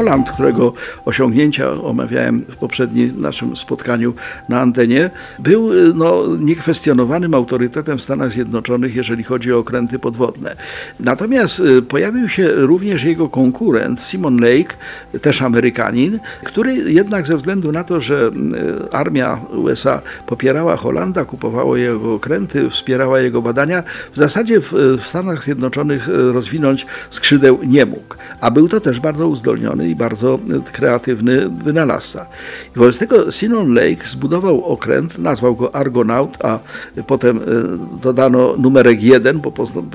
Holand, którego osiągnięcia omawiałem w poprzednim naszym spotkaniu na antenie, był y, no, niekwestionowanym autorytetem w Stanach Zjednoczonych, jeżeli chodzi o okręty podwodne. Natomiast y, pojawił się również jego konkurent Simon Lake, też Amerykanin, który jednak ze względu na to, że y, armia USA popierała Holanda, kupowała jego okręty, wspierała jego badania, w zasadzie w, w Stanach Zjednoczonych rozwinąć skrzydeł nie mógł. A był to też bardzo uzdolniony i bardzo kreatywny wynalazca. I wobec tego Simon Lake zbudował okręt, nazwał go Argonaut, a potem e, dodano numerek jeden, bo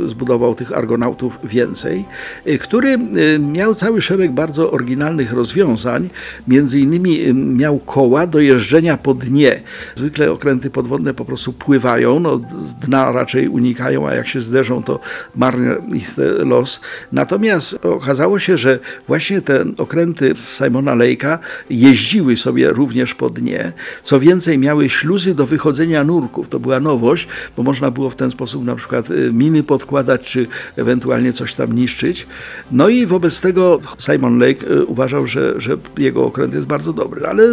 zbudował tych Argonautów więcej, e, który e, miał cały szereg bardzo oryginalnych rozwiązań. Między innymi miał koła do jeżdżenia po dnie. Zwykle okręty podwodne po prostu pływają, no, dna raczej unikają, a jak się zderzą, to marny ich los. Natomiast okazało się, że właśnie ten okręty Simona Lake'a jeździły sobie również po dnie. Co więcej, miały śluzy do wychodzenia nurków. To była nowość, bo można było w ten sposób na przykład y, miny podkładać, czy ewentualnie coś tam niszczyć. No i wobec tego Simon Lake y, uważał, że, że jego okręt jest bardzo dobry, ale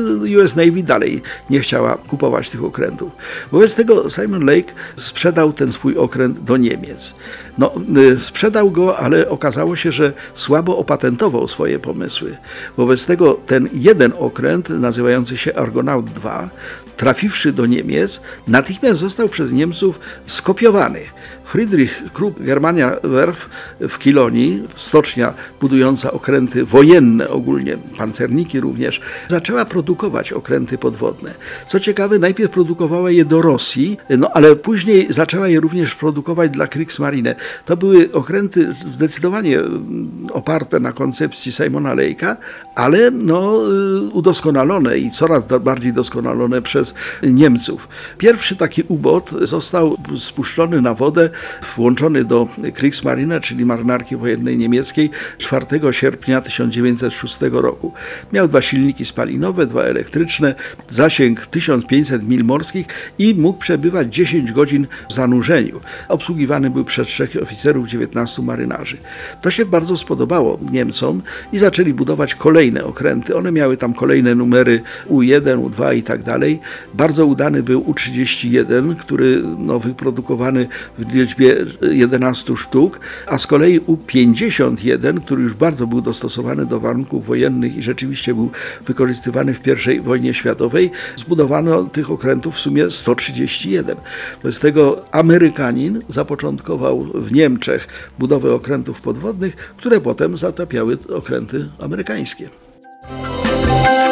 US Navy dalej nie chciała kupować tych okrętów. Wobec tego Simon Lake sprzedał ten swój okręt do Niemiec. No, y, sprzedał go, ale okazało się, że słabo opatentował swoje pomysły. Wobec tego ten jeden okręt, nazywający się Argonaut II, trafiwszy do Niemiec, natychmiast został przez Niemców skopiowany. Friedrich Krupp, Germania Werf w Kilonii, stocznia budująca okręty wojenne ogólnie, pancerniki również, zaczęła produkować okręty podwodne. Co ciekawe, najpierw produkowała je do Rosji, no ale później zaczęła je również produkować dla Kriegsmarine. To były okręty zdecydowanie mm, oparte na koncepcji Simona Lake'a, ale no, y, udoskonalone i coraz bardziej doskonalone przez Niemców. Pierwszy taki ubot został spuszczony na wodę włączony do Kriegsmarine, czyli marynarki wojennej niemieckiej 4 sierpnia 1906 roku. Miał dwa silniki spalinowe, dwa elektryczne, zasięg 1500 mil morskich i mógł przebywać 10 godzin w zanurzeniu. Obsługiwany był przez trzech oficerów, 19 marynarzy. To się bardzo spodobało Niemcom i zaczęli budować kolejne okręty. One miały tam kolejne numery U1, U2 i tak dalej. Bardzo udany był U31, który no, wyprodukowany w liczbie 11 sztuk, a z kolei U-51, który już bardzo był dostosowany do warunków wojennych i rzeczywiście był wykorzystywany w I wojnie światowej, zbudowano tych okrętów w sumie 131. Wobec tego Amerykanin zapoczątkował w Niemczech budowę okrętów podwodnych, które potem zatapiały okręty amerykańskie. Música